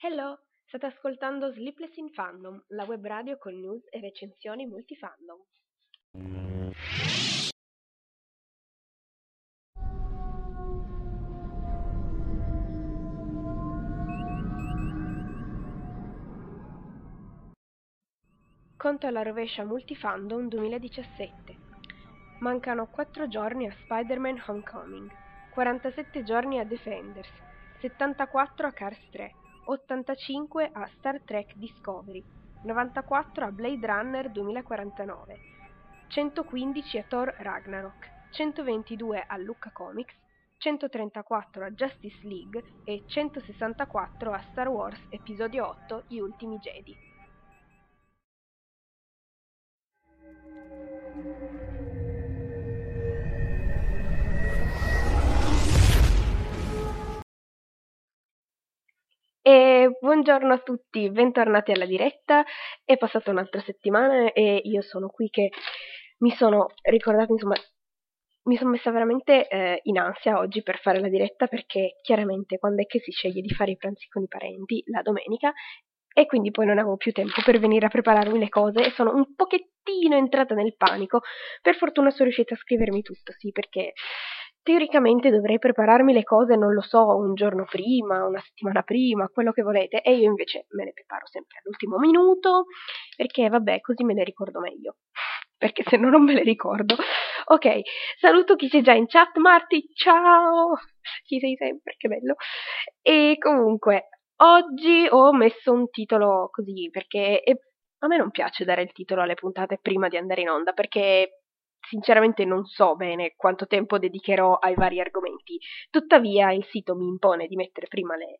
Hello, state ascoltando Sleepless in Fandom, la web radio con news e recensioni multifandom. Conto alla rovescia Multifandom 2017. Mancano 4 giorni a Spider-Man Homecoming, 47 giorni a Defenders, 74 a Cars 3, 85 a Star Trek Discovery, 94 a Blade Runner 2049, 115 a Thor Ragnarok, 122 a Lucca Comics, 134 a Justice League e 164 a Star Wars Episodio 8 Gli Ultimi Jedi. E buongiorno a tutti, bentornati alla diretta. È passata un'altra settimana e io sono qui che mi sono ricordata, insomma, mi sono messa veramente eh, in ansia oggi per fare la diretta perché chiaramente quando è che si sceglie di fare i pranzi con i parenti? La domenica e quindi poi non avevo più tempo per venire a prepararmi le cose e sono un pochettino entrata nel panico. Per fortuna sono riuscita a scrivermi tutto, sì, perché teoricamente dovrei prepararmi le cose, non lo so, un giorno prima, una settimana prima, quello che volete, e io invece me le preparo sempre all'ultimo minuto, perché vabbè, così me ne ricordo meglio. Perché se no non me le ricordo. Ok, saluto chi c'è già in chat, Marti, ciao! Ci sei sempre, che bello. E comunque, oggi ho messo un titolo così, perché a me non piace dare il titolo alle puntate prima di andare in onda, perché sinceramente non so bene quanto tempo dedicherò ai vari argomenti, tuttavia il sito mi impone di mettere prima, le,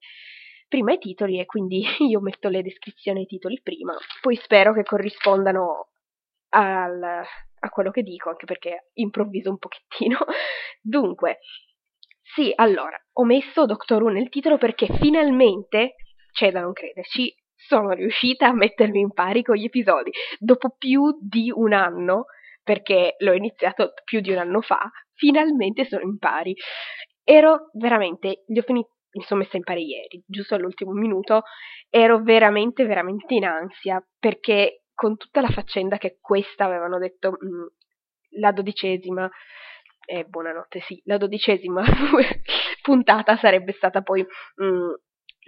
prima i titoli e quindi io metto le descrizioni ai titoli prima, poi spero che corrispondano al, a quello che dico, anche perché improvviso un pochettino. Dunque, sì, allora, ho messo Doctor Who nel titolo perché finalmente, c'è da non crederci, sono riuscita a mettermi in pari con gli episodi. Dopo più di un anno perché l'ho iniziato più di un anno fa, finalmente sono in pari. Ero veramente, li ho finiti, mi sono messa in pari ieri, giusto all'ultimo minuto, ero veramente, veramente in ansia, perché con tutta la faccenda che questa avevano detto, mh, mm, la dodicesima, eh, buonanotte, sì, la dodicesima puntata sarebbe stata poi mh, mm,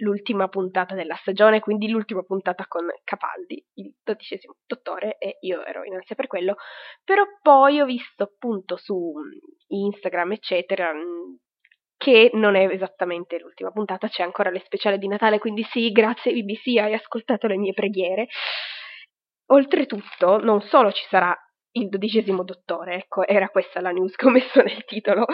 l'ultima puntata della stagione, quindi l'ultima puntata con Capaldi, il dodicesimo dottore, e io ero in ansia per quello. Però poi ho visto appunto su Instagram, eccetera, che non è esattamente l'ultima puntata, c'è ancora le speciali di Natale, quindi sì, grazie BBC, hai ascoltato le mie preghiere. Oltretutto, non solo ci sarà il dodicesimo dottore, ecco, era questa la news che ho messo nel titolo,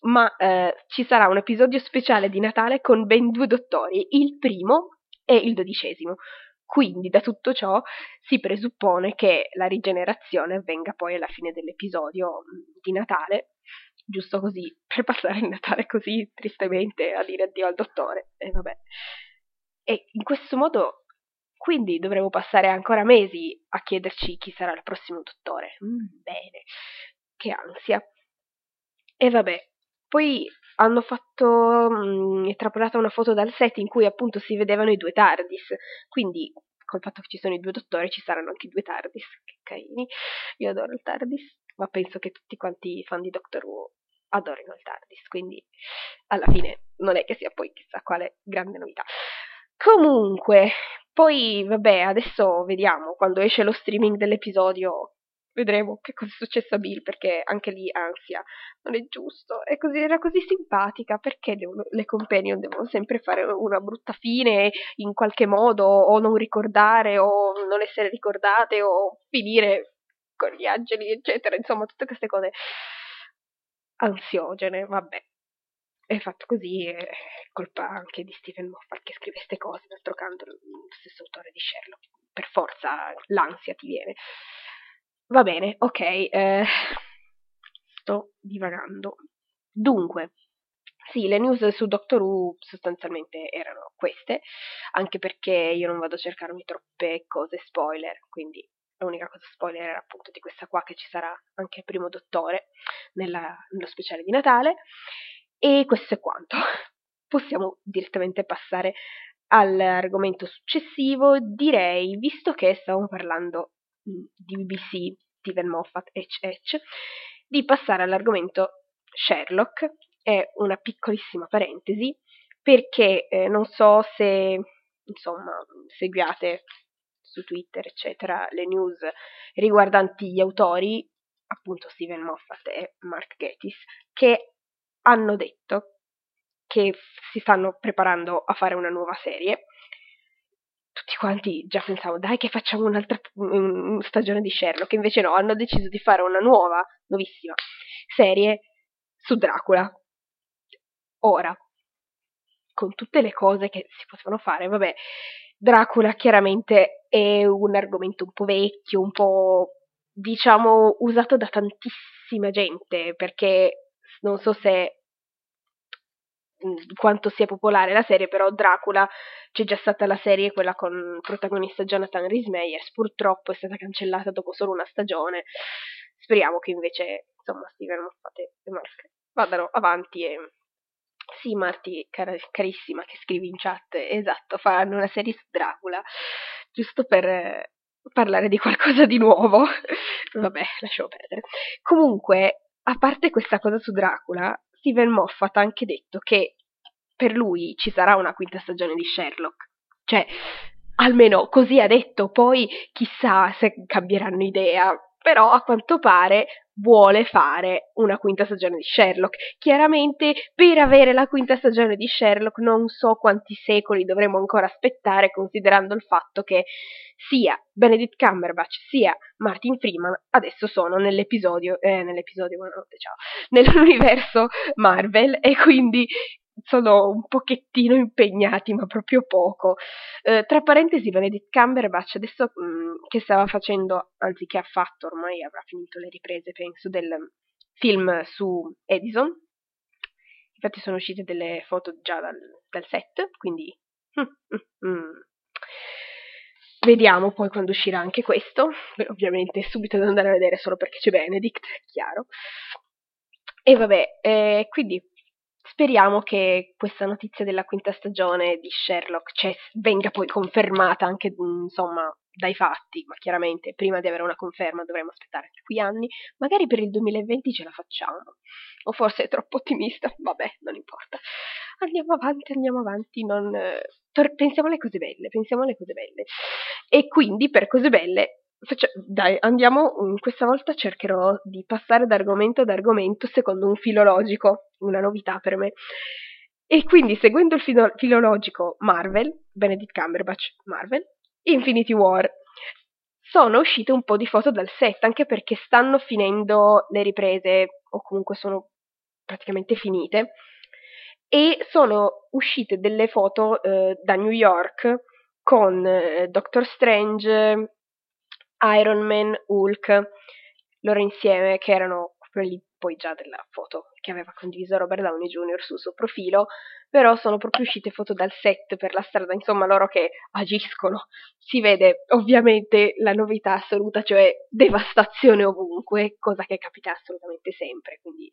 ma eh, ci sarà un episodio speciale di Natale con ben due dottori, il primo e il dodicesimo. Quindi da tutto ciò si presuppone che la rigenerazione avvenga poi alla fine dell'episodio mm, di Natale, giusto così, per passare il Natale così tristemente a dire addio al dottore. E vabbè. E in questo modo, quindi dovremo passare ancora mesi a chiederci chi sarà il prossimo dottore. Mm, bene, che ansia. E vabbè, poi hanno fatto mh, mm, estrapolata una foto dal set in cui appunto si vedevano i due TARDIS, quindi col fatto che ci sono i due dottori ci saranno anche i due TARDIS, che carini, io adoro il TARDIS, ma penso che tutti quanti i fan di Doctor Who adorino il TARDIS, quindi alla fine non è che sia poi chissà quale grande novità. Comunque, poi vabbè, adesso vediamo quando esce lo streaming dell'episodio vedremo che cosa è successo a Bill perché anche lì ansia. Non è giusto. È così, era così simpatica. Perché devono, le companion devono sempre fare una brutta fine in qualche modo o non ricordare o non essere ricordate o finire con gli angeli eccetera. Insomma tutte queste cose. Ansiogene vabbè. È fatto così è colpa anche di Stephen Moffat che scrive queste cose. D'altro canto lo stesso autore di Sherlock per forza l'ansia ti viene Va bene, ok, eh, sto divagando. Dunque, sì, le news su Doctor Who sostanzialmente erano queste, anche perché io non vado a cercarmi troppe cose spoiler, quindi l'unica cosa spoiler era appunto di questa qua che ci sarà anche il primo dottore nella, nello speciale di Natale. E questo è quanto. Possiamo direttamente passare all'argomento successivo. Direi, visto che stavamo parlando di BBC, Steven Moffat, ecc, di passare all'argomento Sherlock. È una piccolissima parentesi perché eh, non so se insomma seguiate su Twitter, eccetera, le news riguardanti gli autori, appunto Steven Moffat e Mark Gatiss, che hanno detto che si stanno preparando a fare una nuova serie. Tutti quanti già pensavano, dai che facciamo un'altra un, stagione di Sherlock, invece no, hanno deciso di fare una nuova, nuovissima serie su Dracula. Ora, con tutte le cose che si potevano fare, vabbè, Dracula chiaramente è un argomento un po' vecchio, un po' diciamo usato da tantissima gente, perché non so se quanto sia popolare la serie, però Dracula c'è già stata la serie, quella con protagonista Jonathan Rhys Meyers, purtroppo è stata cancellata dopo solo una stagione. Speriamo che invece, insomma, Steven Moffat e Mark vadano avanti e sì, Marti, cara, carissima, che scrivi in chat, esatto, faranno una serie su Dracula, giusto per eh, parlare di qualcosa di nuovo. Vabbè, lasciamo perdere. Comunque, a parte questa cosa su Dracula, Steven Moffat ha anche detto che per lui ci sarà una quinta stagione di Sherlock. Cioè, almeno così ha detto, poi chissà se cambieranno idea, però a quanto pare vuole fare una quinta stagione di Sherlock. Chiaramente per avere la quinta stagione di Sherlock non so quanti secoli dovremo ancora aspettare considerando il fatto che sia Benedict Cumberbatch sia Martin Freeman adesso sono nell'episodio, eh, nell'episodio, buonanotte, ciao, nell'universo Marvel e quindi sono un pochettino impegnati, ma proprio poco. Eh, tra parentesi, Benedict Cumberbatch adesso mh, mm, che stava facendo, anzi che ha fatto, ormai avrà finito le riprese, penso, del film su Edison. Infatti sono uscite delle foto già dal, dal set, quindi... Mm, mm. Vediamo poi quando uscirà anche questo, ovviamente subito devo andare a vedere solo perché c'è Benedict, è chiaro. E vabbè, eh, quindi Speriamo che questa notizia della quinta stagione di Sherlock cioè, venga poi confermata anche insomma, dai fatti, ma chiaramente prima di avere una conferma dovremo aspettare qui anni. Magari per il 2020 ce la facciamo. O forse è troppo ottimista, vabbè, non importa. Andiamo avanti, andiamo avanti, non... pensiamo alle cose belle, pensiamo alle cose belle. E quindi per cose belle dai, andiamo, mm, questa volta cercherò di passare da argomento ad argomento secondo un filologico, una novità per me. E quindi, seguendo il filo- filologico Marvel, Benedict Cumberbatch, Marvel, Infinity War, sono uscite un po' di foto dal set, anche perché stanno finendo le riprese, o comunque sono praticamente finite, e sono uscite delle foto eh, da New York con eh, Doctor Strange, Iron Man, Hulk, loro insieme, che erano quelli poi già della foto che aveva condiviso Robert Downey Jr. sul suo profilo, però sono proprio uscite foto dal set per la strada, insomma loro che agiscono. Si vede ovviamente la novità assoluta, cioè devastazione ovunque, cosa che capita assolutamente sempre, quindi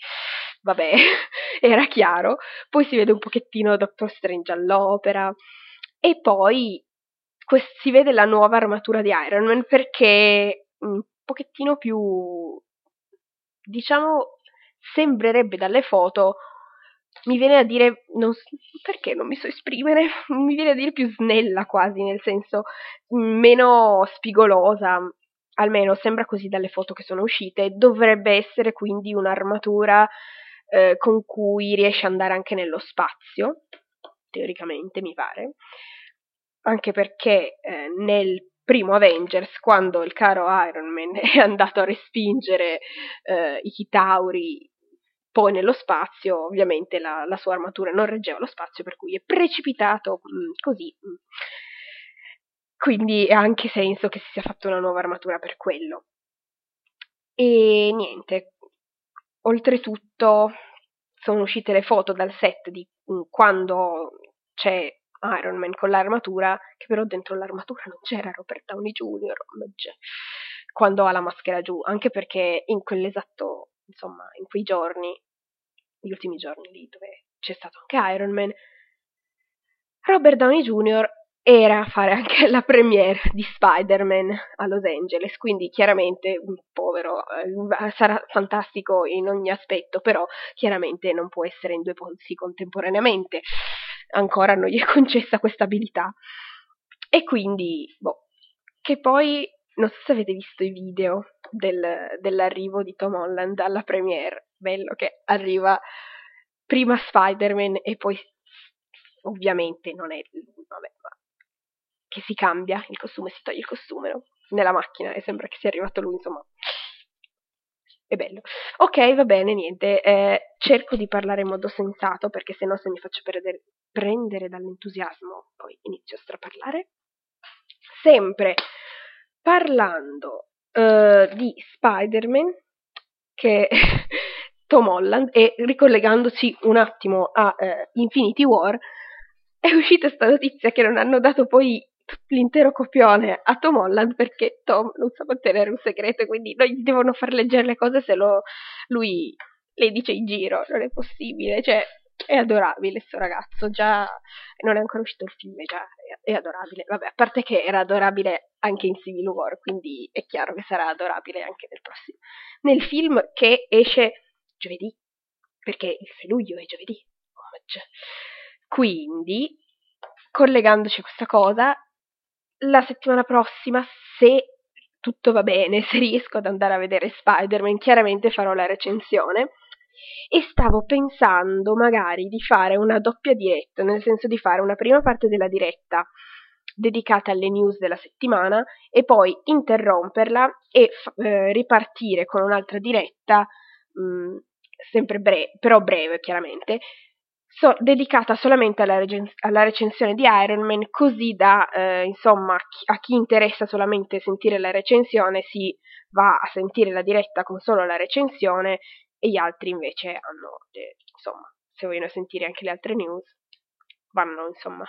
vabbè, era chiaro. Poi si vede un pochettino Doctor Strange all'opera e poi quest- si vede la nuova armatura di Iron Man perché un pochettino più, diciamo, sembrerebbe dalle foto, mi viene a dire, non, perché non mi so esprimere, mi viene a dire più snella quasi, nel senso meno spigolosa, almeno sembra così dalle foto che sono uscite, dovrebbe essere quindi un'armatura eh, con cui riesce ad andare anche nello spazio, teoricamente mi pare, anche perché eh, nel primo Avengers, quando il caro Iron Man è andato a respingere eh, i Chitauri poi nello spazio, ovviamente la, la, sua armatura non reggeva lo spazio, per cui è precipitato mh, mm, così. Mm. Quindi ha anche senso che si sia fatta una nuova armatura per quello. E niente, oltretutto sono uscite le foto dal set di mh, mm, quando c'è Iron Man con l'armatura, che però dentro l'armatura non c'era Robert Downey Jr. quando ha la maschera giù, anche perché in quell'esatto, insomma, in quei giorni, gli ultimi giorni lì dove c'è stato anche Iron Man, Robert Downey Jr. era a fare anche la premiere di Spider-Man a Los Angeles, quindi chiaramente povero eh, sarà fantastico in ogni aspetto, però chiaramente non può essere in due posti contemporaneamente, ancora non gli è concessa questa abilità. E quindi, boh, che poi non so se avete visto i video del, dell'arrivo di Tom Holland alla premiere, bello che arriva prima Spider-Man e poi ovviamente non è lui, vabbè, ma che si cambia il costume, si toglie il costume no? nella macchina e sembra che sia arrivato lui, insomma. È bello. Ok, va bene, niente. Eh, cerco di parlare in modo sensato perché sennò se mi faccio perdere, prendere dall'entusiasmo poi inizio a straparlare. Sempre parlando uh, di Spider-Man, che Tom Holland, e ricollegandoci un attimo a uh, Infinity War, è uscita questa notizia che non hanno dato poi l'intero copione a Tom Holland perché Tom non sa mantenere un segreto quindi non gli devono far leggere le cose se lo, lui le dice in giro, non è possibile, cioè è adorabile questo ragazzo, già non è ancora uscito il film, già è, è adorabile. Vabbè, a parte che era adorabile anche in Civil War, quindi è chiaro che sarà adorabile anche nel prossimo. Nel film che esce giovedì, perché il 6 luglio è giovedì. Quindi, collegandoci a questa cosa, la settimana prossima, se tutto va bene, se riesco ad andare a vedere Spider-Man, chiaramente farò la recensione. E stavo pensando magari di fare una doppia diretta, nel senso di fare una prima parte della diretta dedicata alle news della settimana e poi interromperla e eh, ripartire con un'altra diretta, mh, mm, sempre breve, però breve chiaramente, so, dedicata solamente alla, regen- alla, recensione di Iron Man, così da, eh, insomma, chi- a chi interessa solamente sentire la recensione si va a sentire la diretta con solo la recensione e gli altri invece hanno, eh, insomma, se vogliono sentire anche le altre news, vanno, insomma,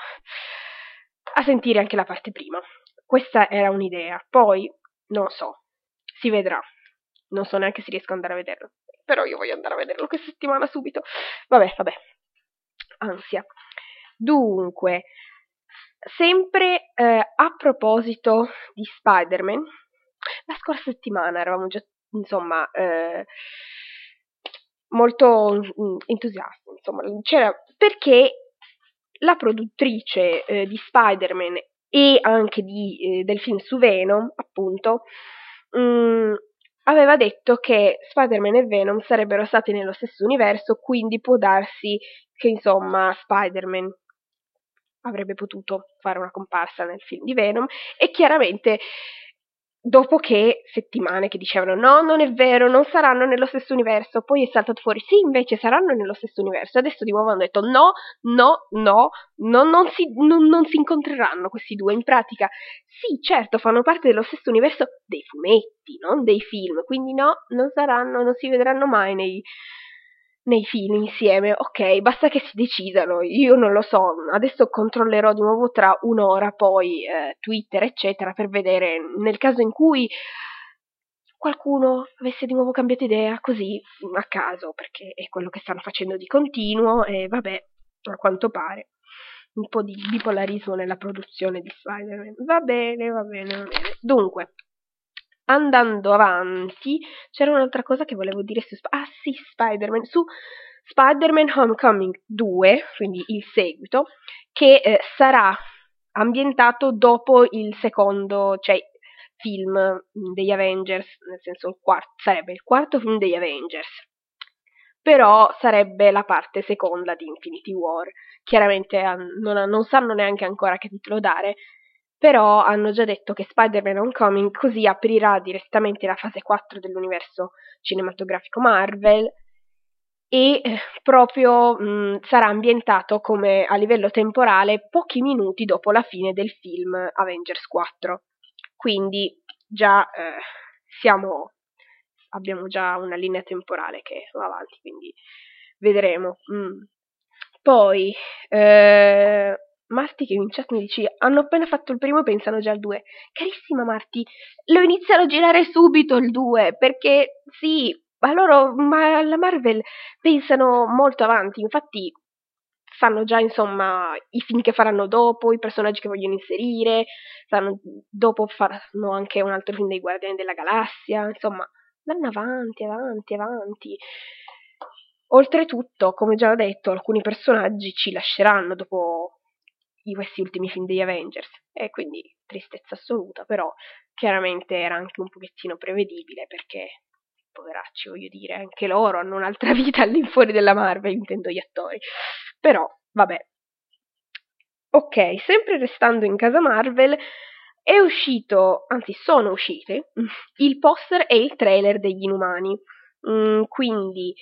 a sentire anche la parte prima. Questa era un'idea, poi non so, si vedrà. Non so neanche se riesco ad andare a vederlo, però io voglio andare a vederlo questa settimana subito. Vabbè, vabbè, ansia. Dunque, sempre eh, a proposito di Spider-Man, la scorsa settimana eravamo già, insomma, eh, molto entusiasti, insomma, c'era perché la produttrice eh, di Spider-Man e anche di, eh, del film su Venom, appunto, mh, mm, aveva detto che Spider-Man e Venom sarebbero stati nello stesso universo, quindi può darsi che insomma Spider-Man avrebbe potuto fare una comparsa nel film di Venom e chiaramente dopo che settimane che dicevano no, non è vero, non saranno nello stesso universo, poi è saltato fuori sì, invece saranno nello stesso universo, adesso di nuovo hanno detto no, no, no, no non, si, non, non si incontreranno questi due, in pratica sì, certo, fanno parte dello stesso universo dei fumetti, non dei film, quindi no, non saranno, non si vedranno mai nei, nei film insieme, ok, basta che si decidano, io non lo so, adesso controllerò di nuovo tra un'ora poi eh, Twitter eccetera per vedere nel caso in cui qualcuno avesse di nuovo cambiato idea così a caso, perché è quello che stanno facendo di continuo e vabbè, a quanto pare un po' di bipolarismo nella produzione di Spider-Man. Va bene, va bene, va bene. Dunque, andando avanti, c'era un'altra cosa che volevo dire su ah sì, Spider-Man, su Spider-Man Homecoming 2, quindi il seguito, che eh, sarà ambientato dopo il secondo, cioè film degli Avengers, nel senso il quarto, sarebbe il quarto film degli Avengers. Però sarebbe la parte seconda di Infinity War. Chiaramente non, non sanno neanche ancora che titolo dare, però hanno già detto che Spider-Man Homecoming così aprirà direttamente la fase 4 dell'universo cinematografico Marvel e eh, proprio mh, sarà ambientato come a livello temporale pochi minuti dopo la fine del film Avengers 4. Quindi già eh, siamo, abbiamo già una linea temporale che va avanti, quindi vedremo. Mm. Poi eh, Marti che in chat mi dice hanno appena fatto il primo e pensano già al 2. Carissima Marti, lo iniziano a girare subito il 2 perché sì, ma loro, ma la Marvel pensano molto avanti, infatti sanno già insomma i film che faranno dopo, i personaggi che vogliono inserire, sanno, dopo faranno anche un altro film dei Guardiani della Galassia, insomma vanno avanti, avanti, avanti. Oltretutto, come già ho detto, alcuni personaggi ci lasceranno dopo questi ultimi film degli Avengers e quindi tristezza assoluta, però chiaramente era anche un pochettino prevedibile perché poveracci, voglio dire, anche loro hanno un'altra vita all'infuori della Marvel, intendo gli attori. Però, vabbè. Ok, sempre restando in casa Marvel, è uscito, anzi sono uscite, il poster e il trailer degli Inumani. Mm, quindi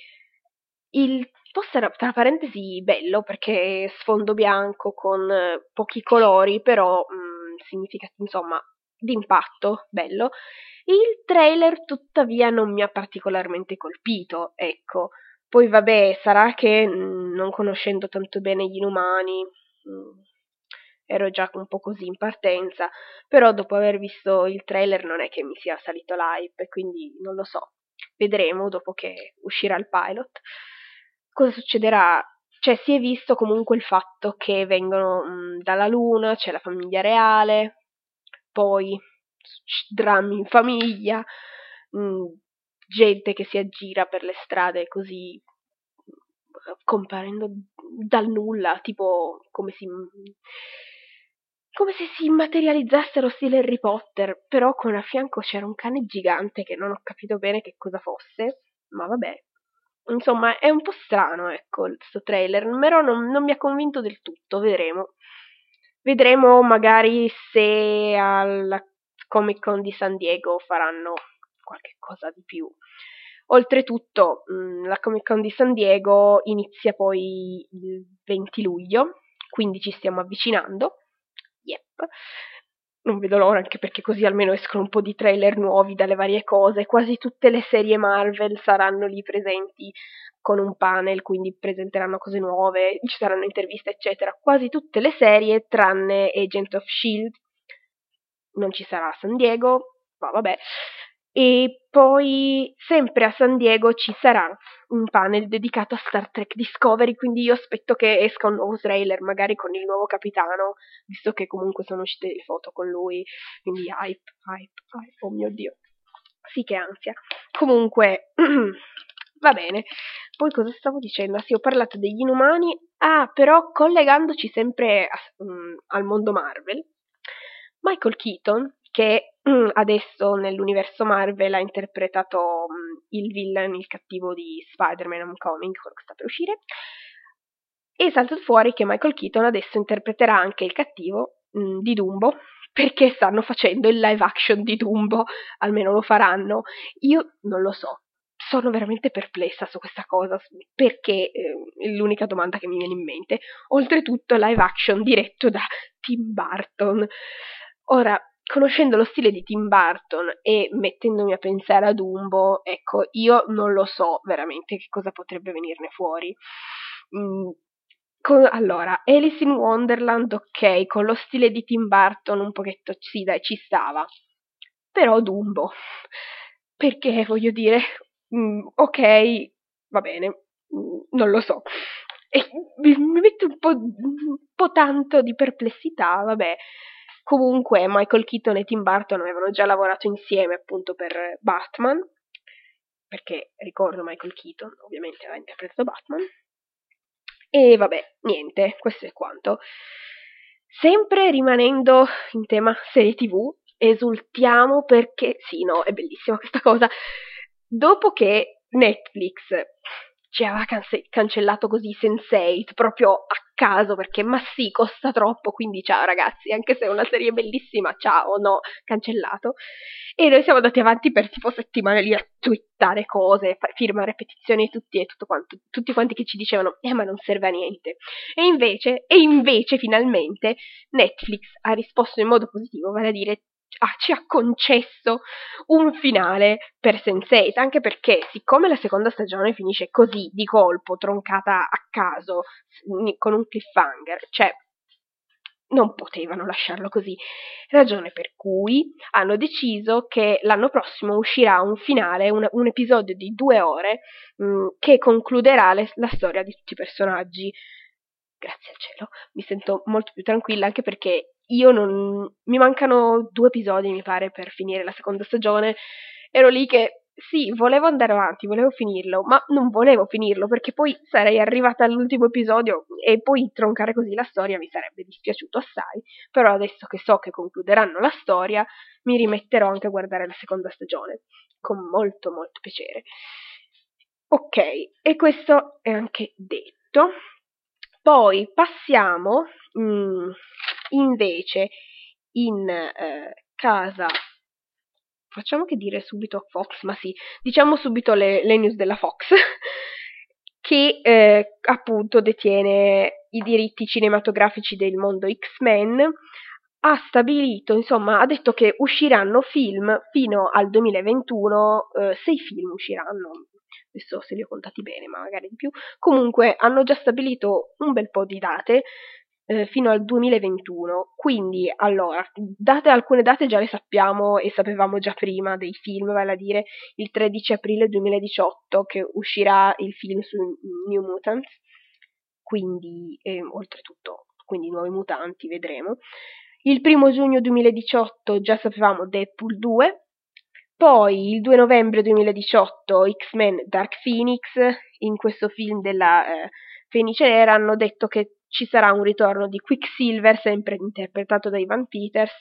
il poster, tra parentesi, bello perché sfondo bianco con eh, pochi colori, però mm, significa, insomma, d'impatto, bello. Il trailer tuttavia non mi ha particolarmente colpito, ecco. Poi vabbè, sarà che mm, non conoscendo tanto bene gli inumani, mm, ero già un po' così in partenza, però dopo aver visto il trailer non è che mi sia salito l'hype, quindi non lo so. Vedremo dopo che uscirà il pilot. Cosa succederà? Cioè, si è visto comunque il fatto che vengono mh, mm, dalla Luna, c'è la famiglia reale, poi drammi in famiglia, mh, mm, gente che si aggira per le strade così comparendo dal nulla, tipo come si come se si materializzassero stile Harry Potter, però con a fianco c'era un cane gigante che non ho capito bene che cosa fosse, ma vabbè. Insomma, è un po' strano, ecco, questo trailer, però non, non mi ha convinto del tutto, vedremo. Vedremo magari se alla Comic Con di San Diego faranno qualche cosa di più. Oltretutto, mm, la Comic Con di San Diego inizia poi il 20 luglio, quindi ci stiamo avvicinando. Yep. Non vedo l'ora, anche perché così almeno escono un po' di trailer nuovi dalle varie cose. Quasi tutte le serie Marvel saranno lì presenti con un panel, quindi presenteranno cose nuove, ci saranno interviste, eccetera. Quasi tutte le serie, tranne Agent of Shield, non ci sarà San Diego, ma vabbè. E poi sempre a San Diego ci sarà un panel dedicato a Star Trek Discovery, quindi io aspetto che esca un nuovo trailer, magari con il nuovo capitano, visto che comunque sono uscite le foto con lui, quindi hype, hype, hype, oh mio dio. Sì che ansia. Comunque, va bene. Poi cosa stavo dicendo? Sì, ho parlato degli inumani. Ah, però collegandoci sempre a, um, al mondo Marvel, Michael Keaton, che adesso nell'universo Marvel ha interpretato mm, il villain, il cattivo di Spider-Man Homecoming, quello che sta per uscire, e salta fuori che Michael Keaton adesso interpreterà anche il cattivo mm, di Dumbo, perché stanno facendo il live action di Dumbo, almeno lo faranno. Io non lo so, sono veramente perplessa su questa cosa, perché eh, è l'unica domanda che mi viene in mente. Oltretutto live action diretto da Tim Burton. Ora, conoscendo lo stile di Tim Burton e mettendomi a pensare a Dumbo, ecco, io non lo so veramente che cosa potrebbe venirne fuori. Mm, con, allora, Alice in Wonderland, ok, con lo stile di Tim Burton un pochetto sì, dai, ci stava. Però Dumbo, perché voglio dire, mm, ok, va bene, mm, non lo so. E mi, mi mette un po', un po' tanto di perplessità, vabbè. Comunque Michael Keaton e Tim Burton avevano già lavorato insieme appunto per Batman, perché ricordo Michael Keaton ovviamente aveva interpretato Batman. E vabbè, niente, questo è quanto. Sempre rimanendo in tema serie tv, esultiamo perché, sì, no, è bellissima questa cosa. Dopo che Netflix ci aveva canse- cancellato così Sense8 proprio a caso perché ma sì costa troppo quindi ciao ragazzi anche se è una serie bellissima ciao no cancellato. E noi siamo andati avanti per tipo settimane lì a twittare cose firmare petizioni tutti e tutto quanto tutti quanti che ci dicevano eh ma non serve a niente. E invece e invece finalmente Netflix ha risposto in modo positivo vale a dire ah, ci ha concesso un finale per Sense8, anche perché siccome la seconda stagione finisce così, di colpo, troncata a caso, con un cliffhanger, cioè non potevano lasciarlo così, ragione per cui hanno deciso che l'anno prossimo uscirà un finale, un, un episodio di due ore mh, mm, che concluderà le, la storia di tutti i personaggi. Grazie al cielo, mi sento molto più tranquilla anche perché io non... mi mancano due episodi mi pare per finire la seconda stagione, ero lì che sì, volevo andare avanti, volevo finirlo, ma non volevo finirlo perché poi sarei arrivata all'ultimo episodio e poi troncare così la storia mi sarebbe dispiaciuto assai. Però adesso che so che concluderanno la storia, mi rimetterò anche a guardare la seconda stagione con molto molto piacere. Ok, e questo è anche detto. Poi passiamo mh, mm, invece in eh, casa facciamo che dire subito Fox, ma sì, diciamo subito le, le news della Fox, che eh, appunto detiene i diritti cinematografici del mondo X-Men, ha stabilito, insomma, ha detto che usciranno film fino al 2021, eh, sei film usciranno, adesso se li ho contati bene, ma magari di più. Comunque hanno già stabilito un bel po' di date eh, fino al 2021. Quindi, allora, date, alcune date già le sappiamo e sapevamo già prima dei film, vale a dire il 13 aprile 2018 che uscirà il film su New Mutants, quindi, eh, oltretutto, quindi nuovi mutanti, vedremo. Il primo giugno 2018 già sapevamo Deadpool 2, poi il 2 novembre 2018 X-Men Dark Phoenix, in questo film della eh, Fenice Nera hanno detto che ci sarà un ritorno di Quicksilver, sempre interpretato da Ivan Peters,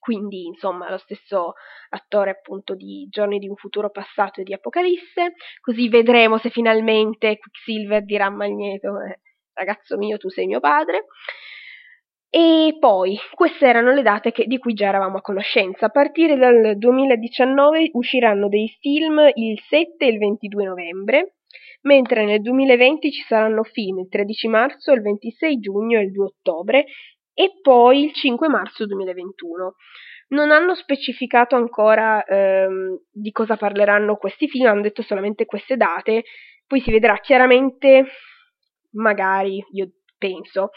quindi insomma lo stesso attore appunto di Giorni di un futuro passato e di Apocalisse, così vedremo se finalmente Quicksilver dirà a Magneto eh, ragazzo mio tu sei mio padre. E poi, queste erano le date che, di cui già eravamo a conoscenza. A partire dal 2019 usciranno dei film il 7 e il 22 novembre, mentre nel 2020 ci saranno film il 13 marzo, il 26 giugno e il 2 ottobre e poi il 5 marzo 2021. Non hanno specificato ancora ehm, di cosa parleranno questi film, hanno detto solamente queste date, poi si vedrà chiaramente, magari, io penso,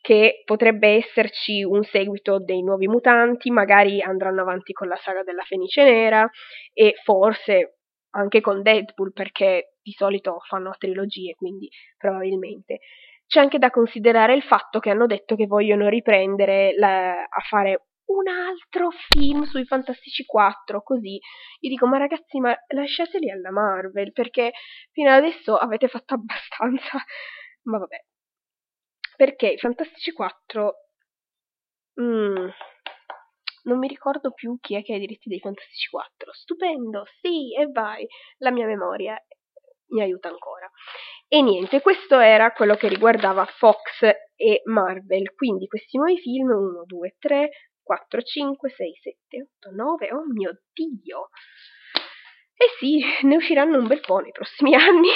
che potrebbe esserci un seguito dei nuovi mutanti, magari andranno avanti con la saga della Fenice Nera e forse anche con Deadpool perché di solito fanno trilogie, quindi probabilmente. C'è anche da considerare il fatto che hanno detto che vogliono riprendere la, a fare un altro film sui Fantastici 4, così io dico ma ragazzi ma lasciateli alla Marvel perché fino adesso avete fatto abbastanza, ma vabbè. Perché i Fantastici 4 mm, non mi ricordo più chi è che ha i diritti dei Fantastici 4. Stupendo, sì, e vai. La mia memoria mi aiuta ancora. E niente, questo era quello che riguardava Fox e Marvel. Quindi questi nuovi film, 1, 2, 3, 4, 5, 6, 7, 8, 9, oh mio Dio! E sì, ne usciranno un bel po' nei prossimi anni.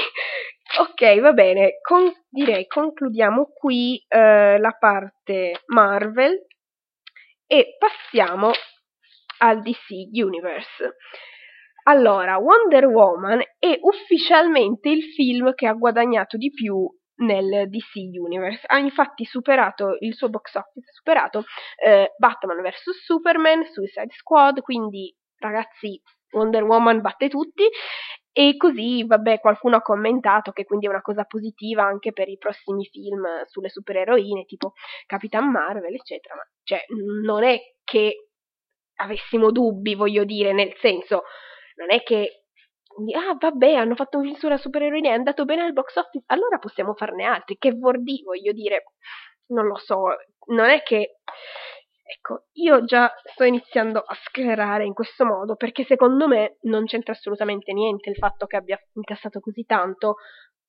ok, va bene, Con, direi concludiamo qui eh, la parte Marvel e passiamo al DC Universe. Allora, Wonder Woman è ufficialmente il film che ha guadagnato di più nel DC Universe. Ha infatti superato il suo box office, ha superato eh, Batman vs Superman, Suicide Squad, quindi ragazzi Wonder Woman batte tutti e così, vabbè, qualcuno ha commentato che quindi è una cosa positiva anche per i prossimi film sulle supereroine, tipo Capitan Marvel, eccetera. Ma cioè, non è che avessimo dubbi, voglio dire, nel senso, non è che ah vabbè hanno fatto un film sulla supereroina è andato bene al box office allora possiamo farne altri. Che vuol dire voglio dire non lo so. Non è che ecco io già sto iniziando a sclerare in questo modo perché secondo me non c'entra assolutamente niente il fatto che abbia incassato così tanto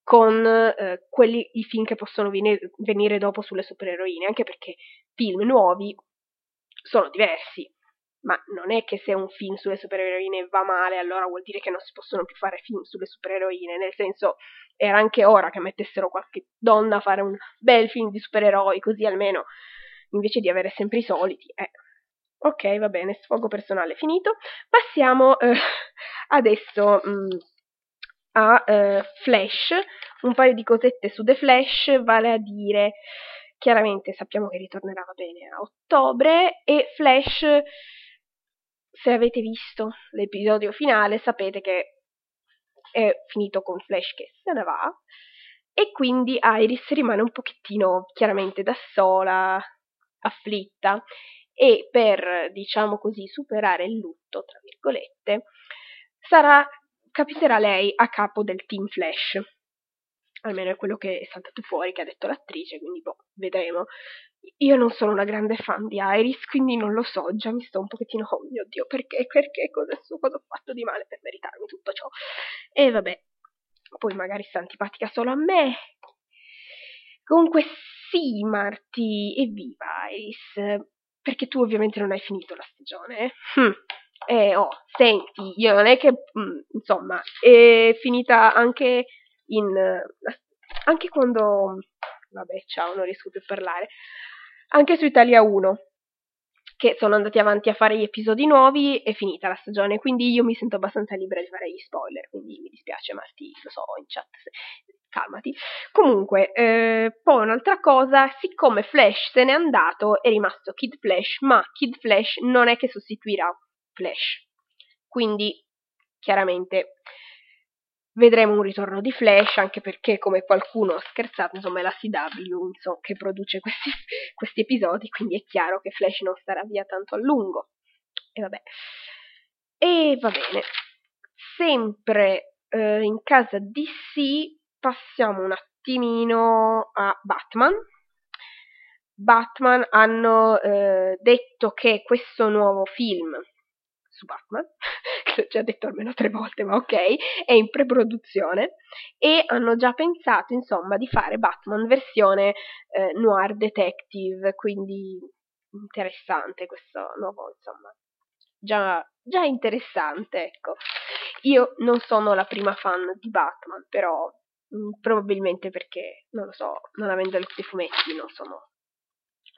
con eh, quelli i film che possono venire, venire dopo sulle supereroine anche perché film nuovi sono diversi ma non è che se un film sulle supereroine va male, allora vuol dire che non si possono più fare film sulle supereroine, nel senso era anche ora che mettessero qualche donna a fare un bel film di supereroi, così almeno invece di avere sempre i soliti. Eh. Ok, va bene, sfogo personale finito. Passiamo eh, adesso mh, mm, a eh, Flash, un paio di cosette su The Flash, vale a dire chiaramente sappiamo che ritornerà bene a ottobre e Flash, se avete visto l'episodio finale, sapete che è finito con Flash che se ne va e quindi Iris rimane un pochettino chiaramente da sola, afflitta e per, diciamo così, superare il lutto, tra virgolette, sarà, capiterà lei a capo del Team Flash. Almeno è quello che è saltato fuori, che ha detto l'attrice, quindi boh, vedremo. Io non sono una grande fan di Iris, quindi non lo so, già mi sto un pochettino, oh mio Dio, perché, perché, cosa, cosa ho fatto di male per meritarmi tutto ciò? E vabbè, poi magari sta antipatica solo a me. Comunque sì, Marti, evviva Iris, perché tu ovviamente non hai finito la stagione. Eh? Hm. Eh, oh, senti, io non è che, mm, insomma, è finita anche in... anche quando... vabbè, ciao, non riesco più a parlare. Anche su Italia 1, che sono andati avanti a fare gli episodi nuovi, è finita la stagione, quindi io mi sento abbastanza libera di fare gli spoiler, quindi mi dispiace Marti, lo so, in chat, calmati. Comunque, eh, poi un'altra cosa, siccome Flash se n'è andato, è rimasto Kid Flash, ma Kid Flash non è che sostituirà Flash. Quindi, chiaramente, vedremo un ritorno di Flash, anche perché, come qualcuno ha scherzato, insomma, è la CW insomma, che produce questi, questi, episodi, quindi è chiaro che Flash non starà via tanto a lungo. E vabbè. E va bene. Sempre eh, in casa DC passiamo un attimino a Batman. Batman hanno eh, detto che questo nuovo film su Batman l'ho già detto almeno tre volte, ma ok, è in pre-produzione e hanno già pensato, insomma, di fare Batman versione eh, noir detective, quindi interessante questo nuovo, insomma, già, già interessante, ecco. Io non sono la prima fan di Batman, però mh, mm, probabilmente perché, non lo so, non avendo letto i fumetti non sono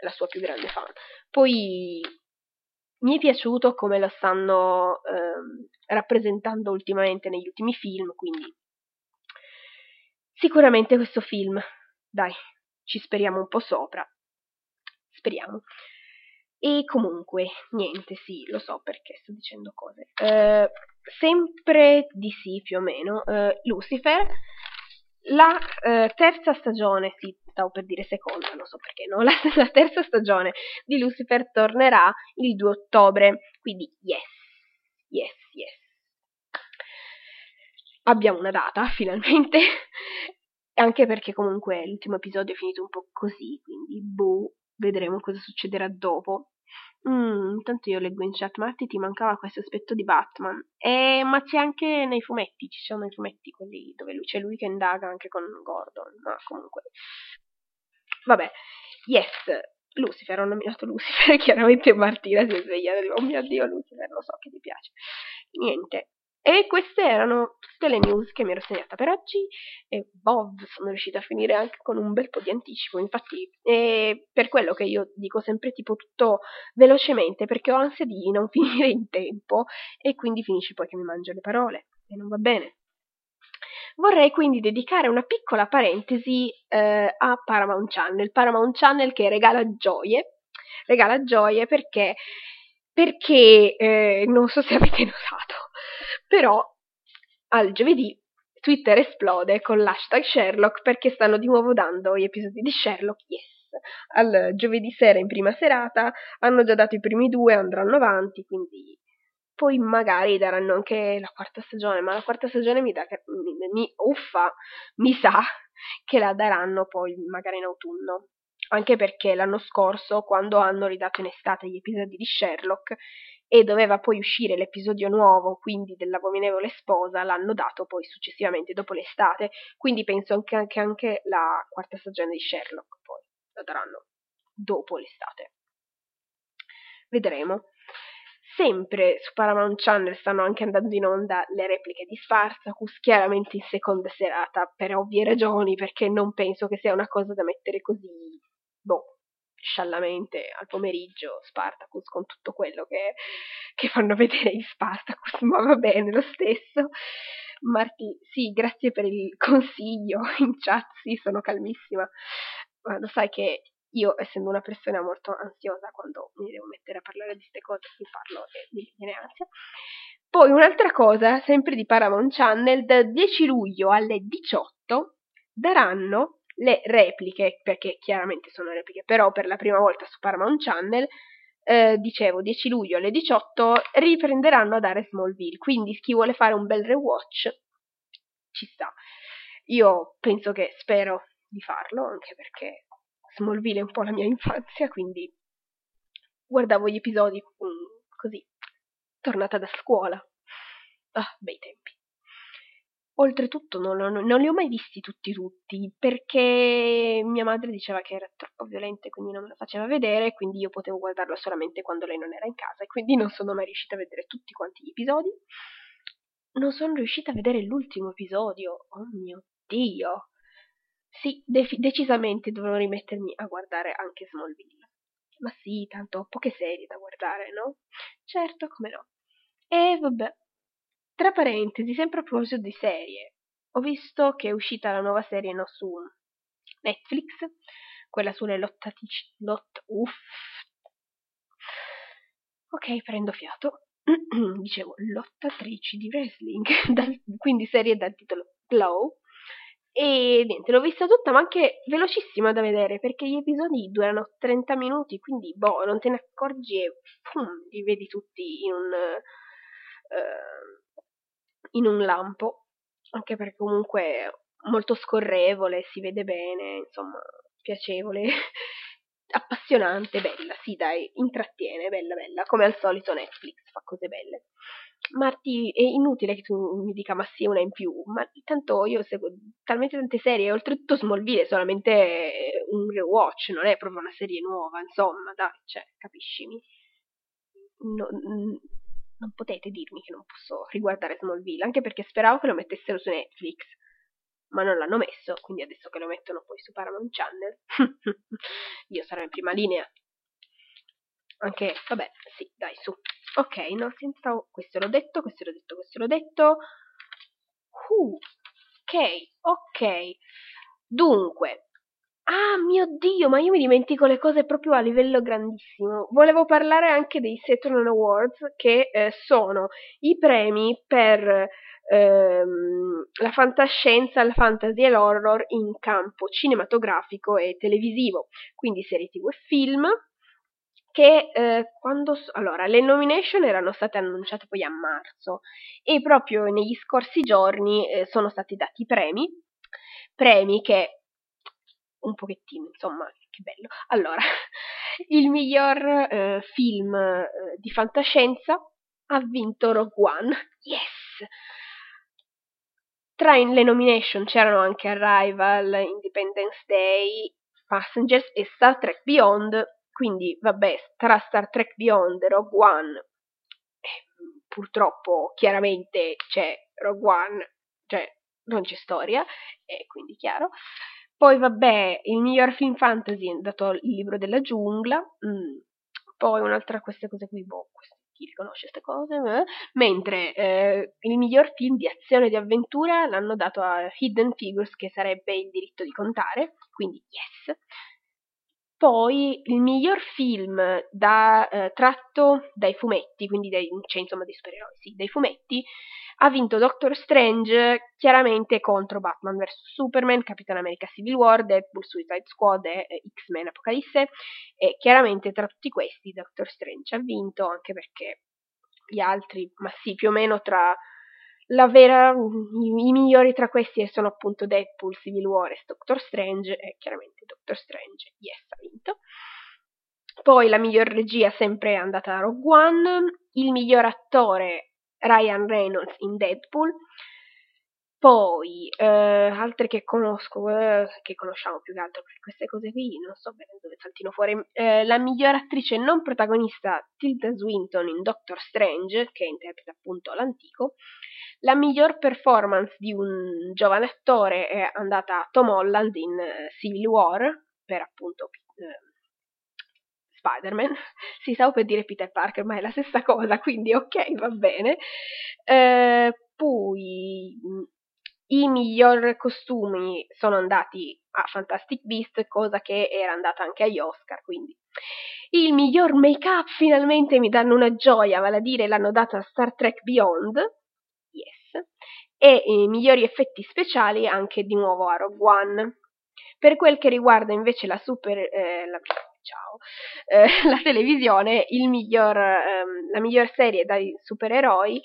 la sua più grande fan. Poi mi è piaciuto come lo stanno ehm, rappresentando ultimamente negli ultimi film, quindi sicuramente questo film, dai, ci speriamo un po' sopra. Speriamo. E comunque, niente, sì, lo so perché sto dicendo cose. Eh, sempre di sì, più o meno, eh, Lucifer la eh, terza stagione, sì, stavo per dire seconda, non so perché no, la, la, terza stagione di Lucifer tornerà il 2 ottobre, quindi yes, yes, yes. Abbiamo una data, finalmente, anche perché comunque l'ultimo episodio è finito un po' così, quindi boh, vedremo cosa succederà dopo. Mm, intanto io leggo in chat, Marti ti mancava questo aspetto di Batman. Eh, ma c'è anche nei fumetti, ci sono i fumetti quelli dove lui, c'è lui che indaga anche con Gordon, ma comunque... Vabbè, yes, Lucifer, ho nominato Lucifer, chiaramente Martina si è svegliata oh mio Dio Lucifer, lo so che ti piace. Niente, e queste erano tutte le news che mi ero segnata per oggi. E boh, sono riuscita a finire anche con un bel po' di anticipo. Infatti, è per quello che io dico sempre tipo tutto velocemente, perché ho ansia di non finire in tempo e quindi finisce poi che mi mangio le parole e non va bene. Vorrei quindi dedicare una piccola parentesi eh, a Paramount Channel, Paramount Channel che regala gioie, regala gioie perché, perché eh, non so se avete notato, però al giovedì Twitter esplode con l'hashtag Sherlock perché stanno di nuovo dando gli episodi di Sherlock, yes. Al giovedì sera in prima serata hanno già dato i primi due, andranno avanti, quindi poi magari daranno anche la quarta stagione, ma la quarta stagione mi, da, mi, mi, uffa, mi sa che la daranno poi magari in autunno. Anche perché l'anno scorso, quando hanno ridato in estate gli episodi di Sherlock, e doveva poi uscire l'episodio nuovo, quindi dell'abominevole sposa, l'hanno dato poi successivamente dopo l'estate, quindi penso anche, anche, anche la quarta stagione di Sherlock poi la daranno dopo l'estate. Vedremo. Sempre su Paramount Channel stanno anche andando in onda le repliche di Spartacus, chiaramente in seconda serata per ovvie ragioni, perché non penso che sia una cosa da mettere così, boh, sciallamente al pomeriggio Spartacus con tutto quello che, che fanno vedere in Spartacus, ma va bene lo stesso. Marti, sì, grazie per il consiglio in chat, sì, sono calmissima. Ma lo sai che io, essendo una persona molto ansiosa, quando mi devo mettere a parlare di queste cose, mi parlo e mi viene ansia. Poi un'altra cosa, sempre di Paramount Channel, dal 10 luglio alle 18 daranno le repliche, perché chiaramente sono repliche, però per la prima volta su Paramount Channel, eh, dicevo 10 luglio alle 18, riprenderanno a dare Smallville, quindi chi vuole fare un bel rewatch ci sta. Io penso che spero di farlo, anche perché Smallville è un po' la mia infanzia, quindi guardavo gli episodi um, così, tornata da scuola. Ah, bei tempi. Oltretutto non, non, non, li ho mai visti tutti tutti, perché mia madre diceva che era troppo violento e quindi non me lo faceva vedere, quindi io potevo guardarlo solamente quando lei non era in casa e quindi non sono mai riuscita a vedere tutti quanti gli episodi. Non sono riuscita a vedere l'ultimo episodio, oh mio Dio! Sì, de- decisamente dovrò rimettermi a guardare anche Smallville. Ma sì, tanto ho poche serie da guardare, no? Certo, come no. E vabbè, tra parentesi, sempre a proposito di serie, ho visto che è uscita la nuova serie no, su Netflix, quella sulle lottatici... Lot... Uff. Ok, prendo fiato. Dicevo, lottatrici di wrestling, dal, quindi serie dal titolo Glow. E niente, l'ho vista tutta, ma anche velocissima da vedere, perché gli episodi durano 30 minuti, quindi boh, non te ne accorgi e pum, li vedi tutti in un... Uh, in un lampo, anche perché comunque è molto scorrevole, si vede bene, insomma, piacevole, appassionante, bella, sì dai, intrattiene, bella bella, come al solito Netflix fa cose belle. Marti, è inutile che tu mi dica ma sì, una in più, ma tanto io seguo talmente tante serie, oltretutto Smallville è solamente un rewatch, non è proprio una serie nuova, insomma, dai, cioè, capiscimi. No, non potete dirmi che non posso riguardare Smallville, anche perché speravo che lo mettessero su Netflix, ma non l'hanno messo, quindi adesso che lo mettono poi su Paramount Channel, io sarò in prima linea. Anche, vabbè, sì, dai, su. Ok, no, senza... Questo l'ho detto, questo l'ho detto, questo l'ho detto. Uh, ok, ok. Dunque, Ah mio Dio, ma io mi dimentico le cose proprio a livello grandissimo. Volevo parlare anche dei Saturn Awards, che eh, sono i premi per ehm, la fantascienza, la fantasy e l'horror in campo cinematografico e televisivo, quindi serie tv e film. Che eh, quando. Allora, le nomination erano state annunciate poi a marzo e proprio negli scorsi giorni eh, sono stati dati i premi premi che un pochettino, insomma, che bello. Allora, il miglior eh, film eh, di fantascienza ha vinto Rogue One. Yes! Tra le nomination c'erano anche Arrival, Independence Day, Passengers e Star Trek Beyond, quindi vabbè, tra Star Trek Beyond e Rogue One, eh, purtroppo chiaramente c'è Rogue One, cioè non c'è storia, e quindi chiaro. Poi vabbè, il miglior film fantasy è andato il libro della giungla. Mm. Poi un'altra queste cose qui, boh, chi riconosce queste cose? Eh? Mentre eh, il miglior film di azione e di avventura l'hanno dato a Hidden Figures, che sarebbe il diritto di contare, quindi yes. Poi il miglior film da, eh, tratto dai fumetti, quindi dai, cioè, insomma dei supereroi, sì, dai fumetti, ha vinto Doctor Strange chiaramente contro Batman vs Superman, Capitan America Civil War, Deadpool, Suicide Squad e eh, X-Men Apocalisse. E chiaramente tra tutti questi Doctor Strange ha vinto anche perché gli altri, ma sì, più o meno tra la vera, i, i migliori tra questi sono appunto Deadpool, Civil War e Doctor Strange e chiaramente Doctor Strange, yes, ha vinto. Poi la miglior regia sempre è andata a Rogue One, il miglior attore Ryan Reynolds in Deadpool. Poi, eh, altre che conosco, eh, che conosciamo più che altro per queste cose qui, non so bene dove saltino fuori. Eh, la migliore attrice non protagonista, Tilda Swinton in Doctor Strange, che interpreta appunto l'antico. La miglior performance di un giovane attore è andata a Tom Holland in uh, Civil War, per appunto eh, Spider-Man, si stava per dire Peter Parker, ma è la stessa cosa, quindi ok, va bene. Eh, poi i miglior costumi sono andati a Fantastic Beast, cosa che era andata anche agli Oscar, quindi il miglior make-up finalmente mi danno una gioia, vale a dire l'hanno dato a Star Trek Beyond, yes, e i migliori effetti speciali anche di nuovo a Rogue One. Per quel che riguarda invece la super... Eh, la, ciao, eh, la televisione, miglior, ehm, la miglior serie dai supereroi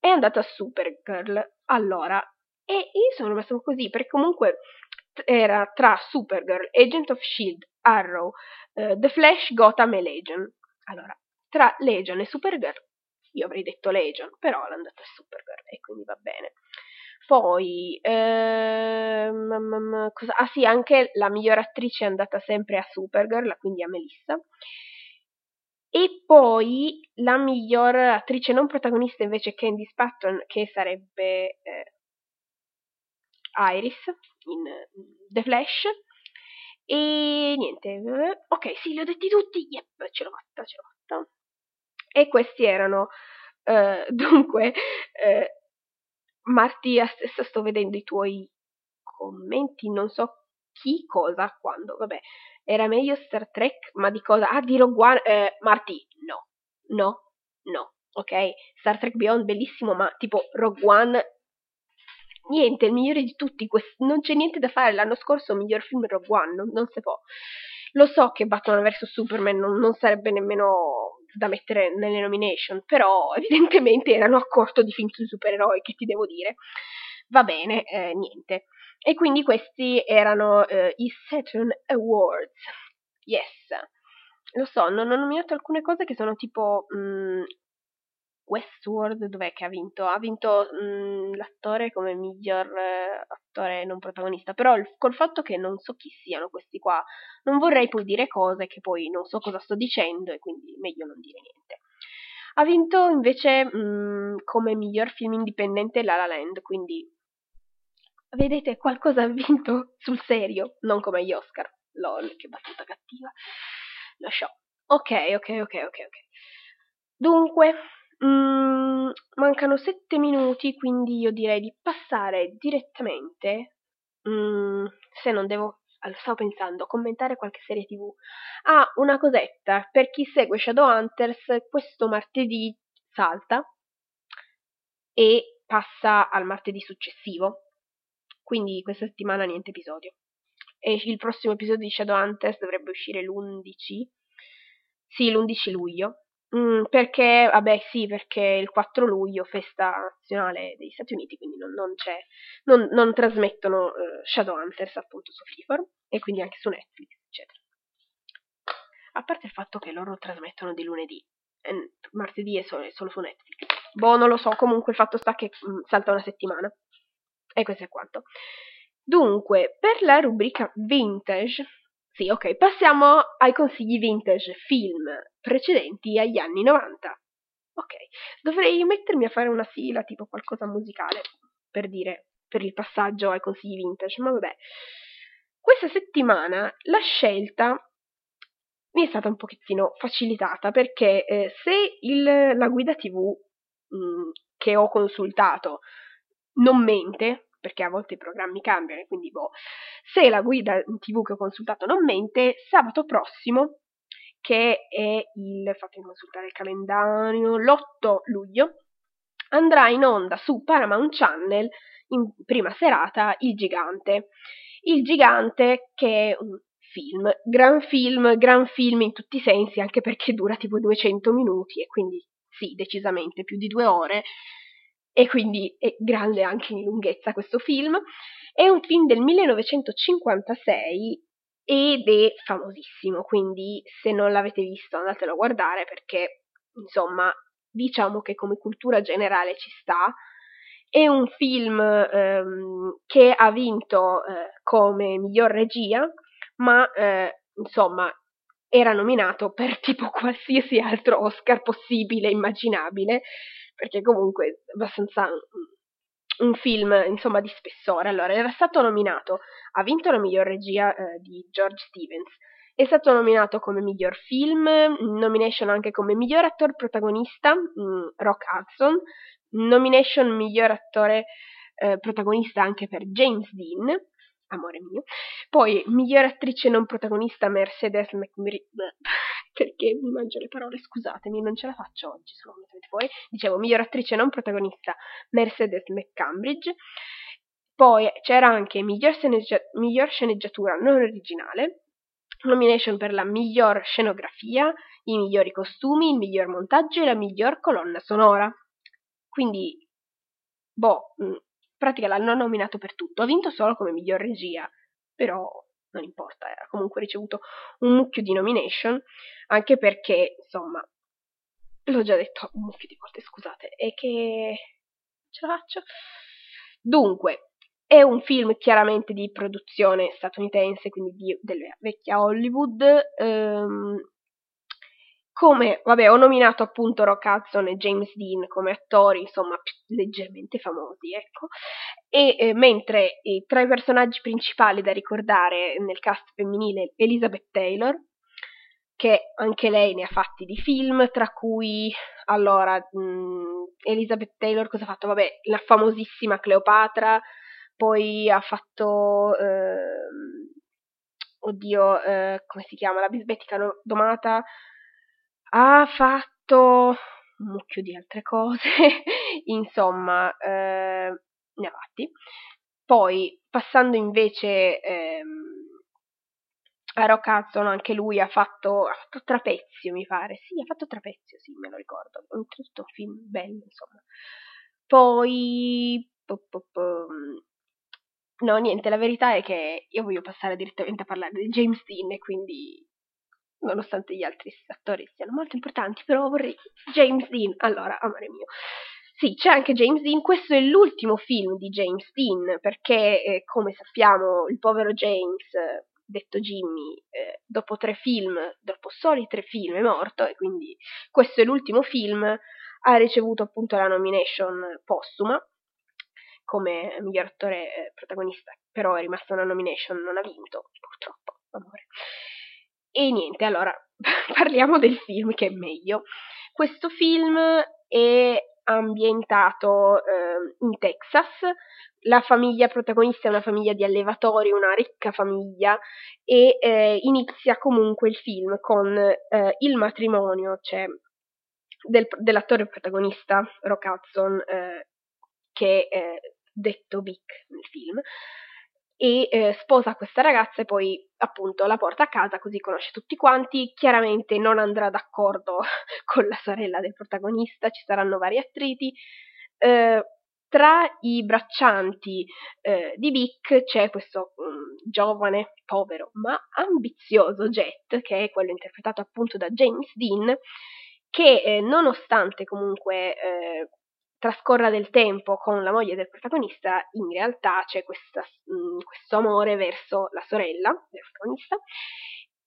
è andata a Supergirl. Allora, e io sono rimasta così perché comunque era tra Supergirl, Agent of Shield, Arrow, uh, The Flash, Gotham e Legion. Allora, tra Legion e Supergirl, io avrei detto Legion, però l'hanno dato a Supergirl e quindi va bene. Poi, ehm, cosa, ah sì, anche la miglior attrice è andata sempre a Supergirl, quindi a Melissa. E poi la miglior attrice non protagonista invece Candice Patton, che sarebbe eh, Iris in The Flash. E niente, ok, sì, li ho detti tutti, yep, ce l'ho fatta, ce l'ho fatta. E questi erano, uh, dunque, uh, Marti, stessa sto vedendo i tuoi commenti, non so chi, cosa, quando, vabbè, era meglio Star Trek, ma di cosa? Ah, di Rogue One, eh, Marti, no, no, no, ok? Star Trek Beyond, bellissimo, ma tipo Rogue One niente, il migliore di tutti, quest- non c'è niente da fare, l'anno scorso il miglior film Rogue One, non, non si può. Lo so che Batman vs Superman non, non, sarebbe nemmeno da mettere nelle nomination, però evidentemente erano a corto di film sui supereroi, che ti devo dire. Va bene, eh, niente. E quindi questi erano eh, i Saturn Awards. Yes. Lo so, non ho nominato alcune cose che sono tipo mh, mm, Westworld dov'è che ha vinto? Ha vinto mh, mhmm, l'attore come miglior eh, attore non protagonista, però il, col fatto che non so chi siano questi qua, non vorrei poi dire cose che poi non so cosa sto dicendo e quindi meglio non dire niente. Ha vinto invece mh, mhmm, come miglior film indipendente La La Land, quindi vedete qualcosa ha vinto sul serio, non come gli Oscar. Lol, che battuta cattiva. Lasciò. Ok, ok, ok, ok, ok. Dunque, Mm, mancano sette minuti, quindi io direi di passare direttamente, mm, se non devo, stavo pensando, commentare qualche serie tv. Ah, una cosetta, per chi segue Shadowhunters, questo martedì salta e passa al martedì successivo, quindi questa settimana niente episodio. E il prossimo episodio di Shadowhunters dovrebbe uscire l'11, sì, l'11 luglio, Mm, perché, vabbè, sì, perché il 4 luglio, festa nazionale degli Stati Uniti, quindi non, non, non, non trasmettono uh, Shadowhunters appunto su Freeform e quindi anche su Netflix, eccetera. A parte il fatto che loro trasmettono di lunedì, e martedì è solo, è solo, su Netflix. Boh, non lo so, comunque il fatto sta che mh, mm, salta una settimana. E questo è quanto. Dunque, per la rubrica vintage, sì, ok, passiamo ai consigli vintage film precedenti agli anni 90. Ok, dovrei mettermi a fare una sigla, tipo qualcosa musicale, per dire, per il passaggio ai consigli vintage, ma vabbè. Questa settimana la scelta mi è stata un pochettino facilitata perché eh, se il, la guida TV mh, mm, che ho consultato non mente, perché a volte i programmi cambiano, quindi boh, se la guida TV che ho consultato non mente, sabato prossimo, che è il, fatemi consultare il calendario, l'8 luglio, andrà in onda su Paramount Channel in prima serata Il Gigante. Il Gigante che è un film, gran film, gran film in tutti i sensi, anche perché dura tipo 200 minuti e quindi sì, decisamente più di due ore e quindi è grande anche in lunghezza questo film. È un film del 1956 ed è famosissimo, quindi se non l'avete visto andatelo a guardare perché insomma diciamo che come cultura generale ci sta. È un film ehm, che ha vinto eh, come miglior regia, ma eh, insomma era nominato per tipo qualsiasi altro Oscar possibile, immaginabile perché comunque è abbastanza un film insomma di spessore. Allora, era stato nominato, ha vinto la miglior regia eh, di George Stevens, è stato nominato come miglior film, nomination anche come miglior attore protagonista, mh, mm, Rock Hudson, nomination miglior attore eh, protagonista anche per James Dean, amore mio. Poi, miglior attrice non protagonista Mercedes McMurray. Perché mi mangio le parole, scusatemi, non ce la faccio oggi, sono completamente fuori. Dicevo, miglior attrice non protagonista Mercedes McCambridge. Poi c'era anche miglior, sceneggia- miglior sceneggiatura non originale, nomination per la miglior scenografia, i migliori costumi, il miglior montaggio e la miglior colonna sonora. Quindi, boh, in pratica l'hanno nominato per tutto. Ha vinto solo come miglior regia, però non importa, ha comunque ricevuto un mucchio di nomination, anche perché, insomma, l'ho già detto un mucchio di volte, scusate, è che ce la faccio. Dunque, è un film chiaramente di produzione statunitense, quindi di, della vecchia Hollywood. Ehm, come, vabbè, ho nominato appunto Rock Hudson e James Dean come attori, insomma, leggermente famosi, ecco. E eh, mentre i, tra i personaggi principali da ricordare nel cast femminile Elizabeth Taylor, che anche lei ne ha fatti di film, tra cui allora mh, Elizabeth Taylor cosa ha fatto? Vabbè, la famosissima Cleopatra, poi ha fatto eh, oddio, eh, come si chiama? La bisbetica domata ha fatto un mucchio di altre cose, insomma, eh, ne ha fatti. Poi, passando invece ehm, a Rock Hudson, anche lui ha fatto, ha fatto Trapezio, mi pare. Sì, ha fatto Trapezio, sì, me lo ricordo. Oltretutto un film bello, insomma. Poi... Po, po, po, No, niente, la verità è che io voglio passare direttamente a parlare di James Dean e quindi, nonostante gli altri attori siano molto importanti, però vorrei James Dean. Allora, amore mio. Sì, c'è anche James Dean, questo è l'ultimo film di James Dean, perché eh, come sappiamo il povero James, detto Jimmy, eh, dopo tre film, dopo soli tre film è morto e quindi questo è l'ultimo film, ha ricevuto appunto la nomination postuma come miglior attore eh, protagonista, però è rimasta una nomination, non ha vinto, purtroppo, amore. E niente, allora parliamo del film che è meglio. Questo film è ambientato eh, in Texas, la famiglia protagonista è una famiglia di allevatori, una ricca famiglia e eh, inizia comunque il film con eh, il matrimonio, cioè del, dell'attore protagonista Rock Hudson eh, che eh, detto Vic nel film, e eh, sposa questa ragazza e poi appunto la porta a casa così conosce tutti quanti. Chiaramente non andrà d'accordo con la sorella del protagonista, ci saranno vari attriti. Eh, tra i braccianti eh, di Vic c'è questo um, giovane, povero ma ambizioso Jet, che è quello interpretato appunto da James Dean, che eh, nonostante comunque eh, trascorra del tempo con la moglie del protagonista, in realtà c'è mm, questo amore verso la sorella del protagonista.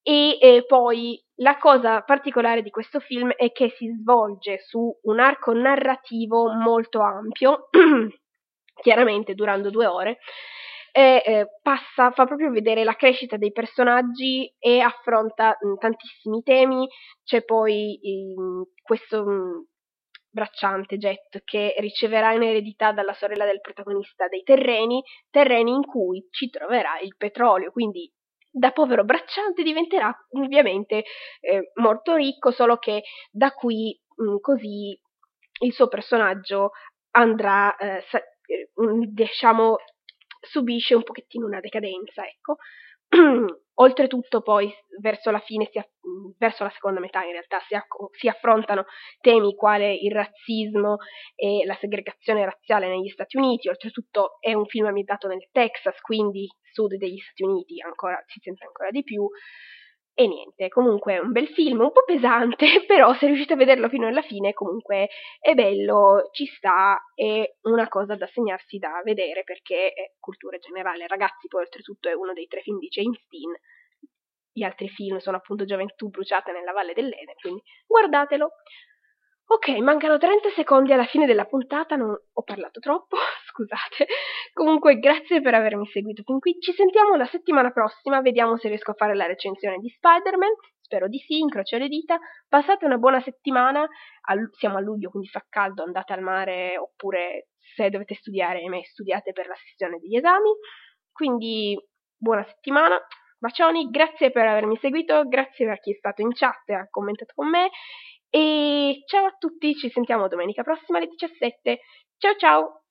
E eh, poi la cosa particolare di questo film è che si svolge su un arco narrativo molto ampio, chiaramente durando due ore, e eh, passa, fa proprio vedere la crescita dei personaggi e affronta mh, tantissimi temi. C'è poi mh, questo mh, bracciante Jet che riceverà in eredità dalla sorella del protagonista dei terreni, terreni in cui ci troverà il petrolio, quindi da povero bracciante diventerà ovviamente eh, molto ricco, solo che da qui mh, mm, così il suo personaggio andrà, eh, sa- eh, diciamo, subisce un pochettino una decadenza, ecco. Oltretutto poi verso la fine, si, verso la seconda metà in realtà, si, si, affrontano temi quali il razzismo e la segregazione razziale negli Stati Uniti, oltretutto è un film ambientato nel Texas, quindi sud degli Stati Uniti ancora, si sente ancora di più, e niente, comunque è un bel film, un po' pesante, però se riuscite a vederlo fino alla fine comunque è bello, ci sta, è una cosa da segnarsi da vedere perché è cultura generale. Ragazzi, poi oltretutto è uno dei tre film di James Dean. Gli altri film sono appunto Gioventù bruciata nella Valle dell'Eden, quindi guardatelo. Ok, mancano 30 secondi alla fine della puntata, non ho parlato troppo, scusate. Comunque grazie per avermi seguito fin qui. Ci sentiamo la settimana prossima, vediamo se riesco a fare la recensione di Spider-Man. Spero di sì, incrocio le dita. Passate una buona settimana. Al, siamo a luglio, quindi fa caldo, andate al mare oppure se dovete studiare, me, studiate per la sessione degli esami. Quindi buona settimana. Bacioni, grazie per avermi seguito, grazie per chi è stato in chat e ha commentato con me e ciao a tutti, ci sentiamo domenica prossima alle 17. Ciao ciao!